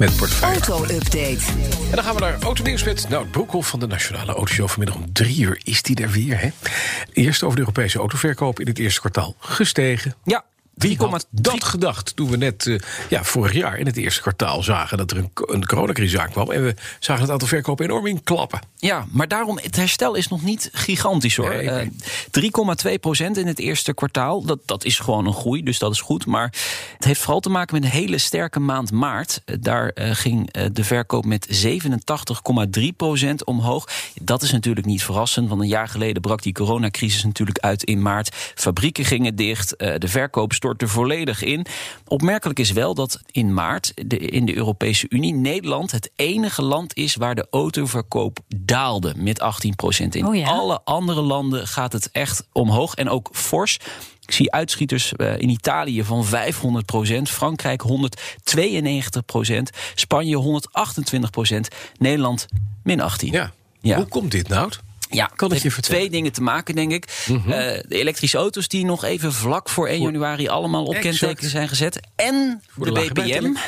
Met portefeuille. Auto-update. En dan gaan we naar Autonieuws met Nout Broekhoff van de Nationale Autoshow. Vanmiddag om drie uur is die er weer. Hè? Eerst over de Europese autoverkoop in het eerste kwartaal gestegen. Ja, Wie had dat gedacht toen we net eh, ja, vorig jaar in het eerste kwartaal zagen... dat er een, een coronacrisis aankwam en we zagen het aantal verkopen enorm inklappen. Ja, maar daarom, het herstel is nog niet gigantisch hoor. Nee, Eh, oké. 3,2 procent in het eerste kwartaal. Dat, dat is gewoon een groei, dus dat is goed. Maar het heeft vooral te maken met een hele sterke maand maart. Eh, Daar eh, ging eh, de verkoop met 87,3 procent omhoog. Dat is natuurlijk niet verrassend, want een jaar geleden brak die coronacrisis natuurlijk uit in maart. Fabrieken gingen dicht, eh, de verkoop stortte volledig in. Opmerkelijk is wel dat in maart de, in de Europese Unie Nederland het enige land is waar de autoverkoop daalde met 18 procent in. Oh ja? Alle andere landen gaat het echt omhoog en ook fors. Ik zie uitschieters eh, in Italië van 500 procent, Frankrijk 192 procent, Spanje 128 procent, Nederland min 18. Ja. Ja. Hoe komt dit nou? Ja, Kan heeft je vertellen? twee dingen te maken, denk ik. Eh, de elektrische auto's die nog even vlak voor 1 januari allemaal op Exact. kenteken zijn gezet. En de, BPM.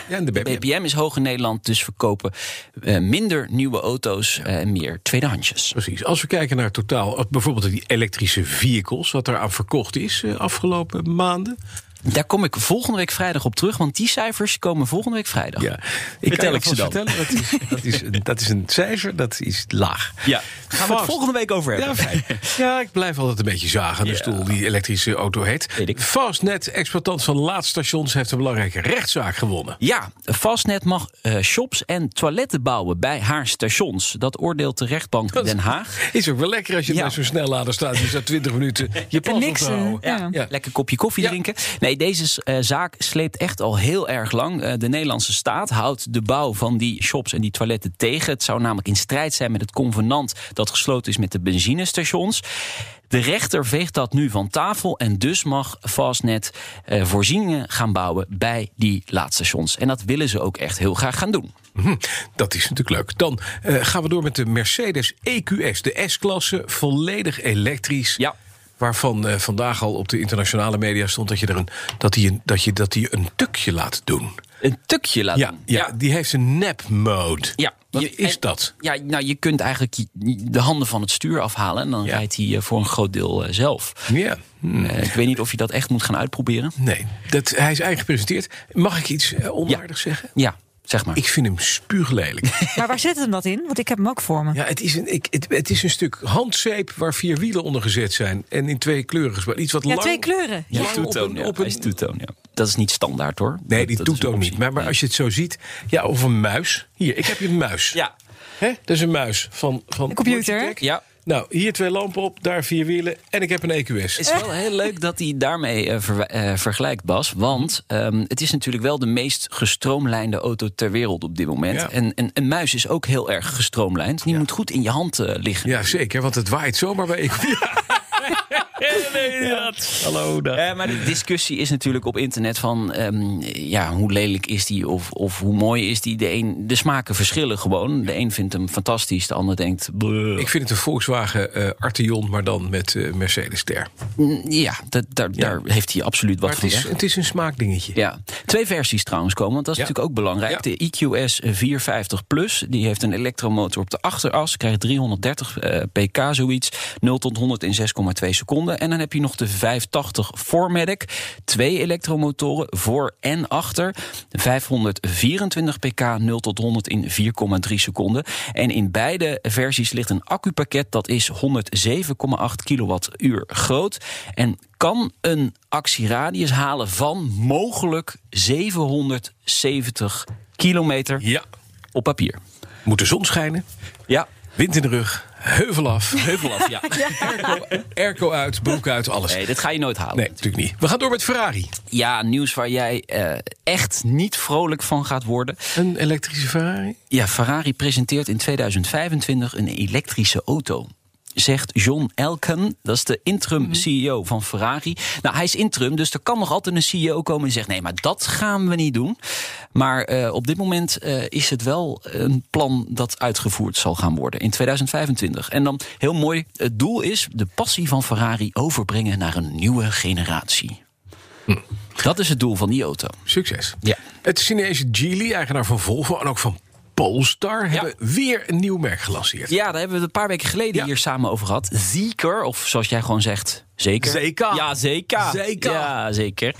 Ja, en de BPM. is hoog in Nederland, dus verkopen eh, minder nieuwe auto's eh, en meer tweedehandsjes. Precies. Als we kijken naar totaal, bijvoorbeeld die elektrische vehicles... wat er aan verkocht is afgelopen maanden. Daar kom ik volgende week vrijdag op terug, want die cijfers komen volgende week vrijdag. Ja, ik Vertel ik ze dan. vertellen, dat is, dat, is, een- dat is een cijfer, dat is laag. Ja, gaan we het volgende week over Ja, hebben. fijn. ja, ik blijf altijd een beetje zagen aan de Ja. stoel die elektrische auto heet. Fastnet, exploitant van laadstations, heeft een belangrijke rechtszaak gewonnen. Ja, Fastnet mag eh, shops en toiletten bouwen bij haar stations. Dat oordeelt de rechtbank Den Haag. Is ook wel lekker als je Ja. bij zo'n snellader staat. Je staat 20 minuten je pas op niks, te eh, houden. ja. Ja. Lekker kopje koffie Ja. drinken. Nee, deze eh, zaak sleept echt al heel erg lang. Eh, de Nederlandse staat houdt de bouw van die shops en die toiletten tegen. Het zou namelijk in strijd zijn met het convenant dat gesloten is met de benzinestations. De rechter veegt dat nu van tafel en dus mag Fastnet eh, voorzieningen gaan bouwen bij die laadstations. En dat willen ze ook echt heel graag gaan doen. Hm, dat is natuurlijk leuk. Dan eh, gaan we door met de Mercedes EQS, de S-klasse, volledig elektrisch. Ja. Waarvan eh, vandaag al op de internationale media stond dat je er een, dat die een, dat je, dat die een tukje laat doen. Een tukje laten Ja, doen. ja, die heeft een nap-mode. Ja, Wat je- is dat? Ja, nou, je kunt eigenlijk de handen van het stuur afhalen. En dan Ja. rijdt hij eh, voor een groot deel eh, zelf. Ja. ik weet niet of je dat echt moet gaan uitproberen. Nee, dat, hij is eigen gepresenteerd. Mag ik iets onaardigs zeggen? Ja, zeg maar. Ik vind hem spuuglelijk. Maar waar zit hem dat in? Want ik heb hem ook voor me. ja, het is, een, ik, het, het is een stuk handzeep waar vier wielen onder gezet zijn. En in twee kleuren gespeeld. Iets wat Ja, lang... twee kleuren. ja, lang op toetoon, een- ja. op een- toetoon, ja. Dat is niet standaard hoor. Nee, Dat- die dat optie. niet. Maar, maar als je het zo ziet, ja, of een muis. Hier, ik heb hier een muis. Ja, Hè? Dat is een muis van, van Een computer. Logitech. ja. Nou, hier twee lampen op, daar vier wielen en ik heb een EQS. Het is wel heel leuk dat hij daarmee eh, ver- eh, vergelijkt, Bas. Want ehm, het is natuurlijk wel de meest gestroomlijnde auto ter wereld op dit moment. Ja. En, en een muis is ook heel erg gestroomlijnd. Die moet goed in je hand eh, liggen. Ja, zeker, want het waait zomaar bij EQS. Hallo. Eh, maar de discussie is natuurlijk op internet van ehm, ja, hoe lelijk is die of, of hoe mooi is die. De, een, de smaken verschillen gewoon. De een vindt hem fantastisch, de ander denkt. "Bleh." Ik vind het een Volkswagen eh Arteon, maar dan met eh, Mercedes-ster. Mm, Ja, dat, daar, daar heeft hij absoluut wat van het het is een smaakdingetje. Ja, twee versies trouwens komen, want dat is Ja. natuurlijk ook belangrijk. Ja. De EQS 450 Plus, die heeft een elektromotor op de achteras, krijgt 330 eh, pk zoiets, 0 tot 100 in 6,2 seconden. En dan heb je nog de 580 Formatic, twee elektromotoren voor en achter, 524 pk, 0 tot 100 in 4,3 seconden. En in beide versies ligt een accupakket. Dat is 107,8 kilowattuur groot. En kan een actieradius halen van mogelijk 770 kilometer Ja. op papier. Moet de zon schijnen, Ja, wind in de rug, heuvel af, heuvel af, ja. airco uit, broek uit, alles. Nee, dat ga je nooit halen. Nee, natuurlijk niet. We gaan door met Ferrari. Ja, nieuws waar jij eh, echt niet vrolijk van gaat worden. Een elektrische Ferrari? Ja, Ferrari presenteert in 2025 een elektrische auto. Zegt John Elkann. Dat is de interim CEO van Ferrari. Nou, hij is interim, dus er kan nog altijd een CEO komen die zegt: nee, maar dat gaan we niet doen. Maar uh, op dit moment uh, is het wel een plan dat uitgevoerd zal gaan worden in 2025. En dan heel mooi: het doel is de passie van Ferrari overbrengen naar een nieuwe generatie. Hm. Dat is het doel van die auto. Succes. Ja. Het Chinese Geely, eigenaar van Volvo en ook van Polestar hebben weer een nieuw merk gelanceerd. Ja, daar hebben we het een paar weken geleden Ja. hier samen over gehad. Zeker, of zoals jij gewoon zegt, zeker. Zeker. Ja, zeker. Zeker. Ja, zeker.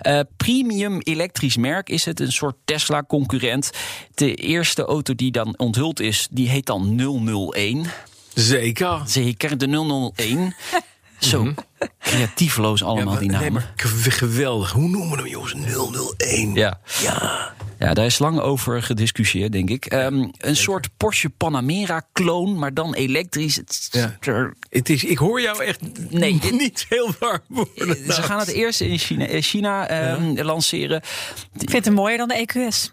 Eh, premium elektrisch merk is het, een soort Tesla-concurrent. De eerste auto die dan onthuld is, die heet dan 001. Zeker. Zeker, de 001. Zo creatiefloos allemaal die nee, namen. geweldig. Hoe noemen we hem, jongens? 001. Ja. Ja, daar is lang over gediscussieerd, denk ik. Ehm, een soort Porsche Panamera-kloon, maar dan elektrisch. Het- Ja. Het is, ik hoor jou echt Nee, dit- niet heel warm worden. Ze gaan het eerst in China, eh, China ehm, lanceren. Ik vind het mooier dan de EQS.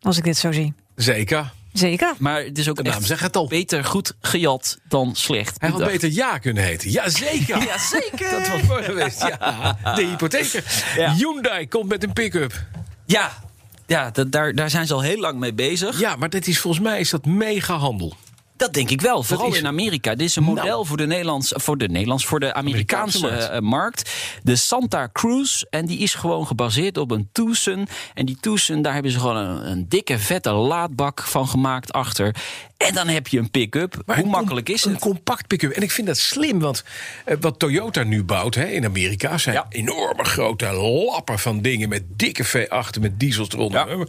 Als ik dit zo zie. Zeker. Zeker. Maar het is ook naam zegt het al. beter goed gejat dan slecht. Hij had beter ja kunnen heten. Jazeker. Ja, zeker. Dat was mooi geweest. Ja. De hypotheek. Ja. Hyundai komt met een pick-up. Ja, ja dat, daar, daar zijn ze al heel lang mee bezig. Ja, maar dit is volgens mij is dat mega handel. Dat denk ik wel. Vooral is- in Amerika. Dit is een model Nou. voor de Nederlands, voor de Nederlands, voor de Amerikaanse, Amerikaanse eh, markt. De Santa Cruz. En die is gewoon gebaseerd op een Tucson. En die Tucson, daar hebben ze gewoon een, een dikke, vette laadbak van gemaakt achter. En dan heb je een pick-up. Hoe een makkelijk is Een het? compact pick-up. En ik vind dat slim, want eh, wat Toyota nu bouwt hè, in Amerika... zijn Ja. enorme grote lappen van dingen met dikke V8'en met diesels eronder.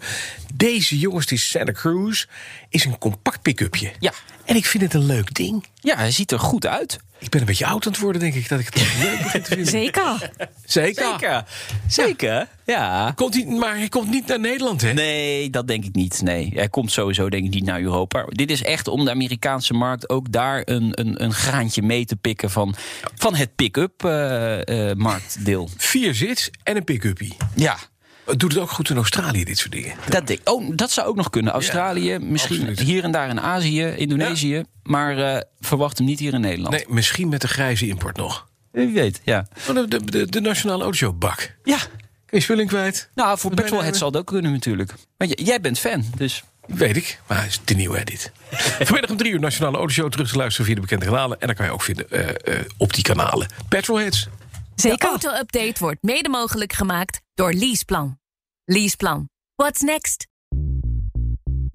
Deze jongens, die Santa Cruz, is een compact pick-upje. Ja. En ik vind het een leuk ding. Ja, hij ziet er goed uit. Ik ben een beetje oud aan het worden, denk ik, dat ik het leuk begin te vinden. Zeker. Zeker. Zeker. Zeker. Ja. Komt hij, maar hij komt niet naar Nederland, hè? Nee, dat denk ik niet. Nee, hij komt sowieso denk ik niet naar Europa. Dit is echt om de Amerikaanse markt ook daar een, een, een graantje mee te pikken van, van het pick-up eh, eh, marktdeel. Vier zits en een pick-upie. Ja. Het doet het ook goed in Australië, dit soort dingen. Dat, denk- oh, dat zou ook nog kunnen. Australië, misschien absoluut. hier en daar in Azië, Indonesië. Maar eh, verwacht hem niet hier in Nederland. Nee, misschien met de grijze import nog. Wie weet, ja. Oh, de, de, de, de Nationale. Ja, Kun je spulling kwijt? nou, voor Petrolhead zal het ook kunnen natuurlijk. Want jij bent fan, dus... Weet ik, maar het is te nieuw hè, dit. Vanmiddag om drie uur Nationale Autoshow terug te luisteren via de bekende kanalen. En dan kan je ook vinden eh, eh, op die kanalen. Petrolheads. De Zeker. auto-update wordt mede mogelijk gemaakt door Leaseplan. Leaseplan. What's next?